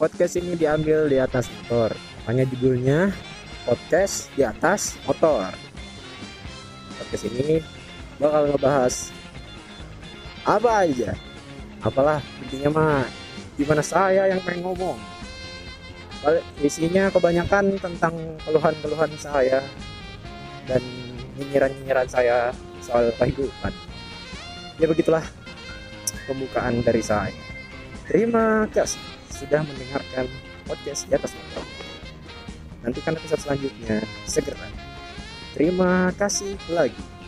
podcast ini diambil di atas motor. Makanya judulnya podcast di atas motor. Podcast ini bakal ngebahas apa aja. Apalah intinya mah gimana saya yang pengen ngomong. Isinya kebanyakan tentang keluhan-keluhan saya dan nyinyiran-nyinyiran saya soal kehidupan. Ya begitulah pembukaan dari saya. Terima kasih sudah mendengarkan podcast di atas motor. Nantikan episode selanjutnya segera. Terima kasih lagi.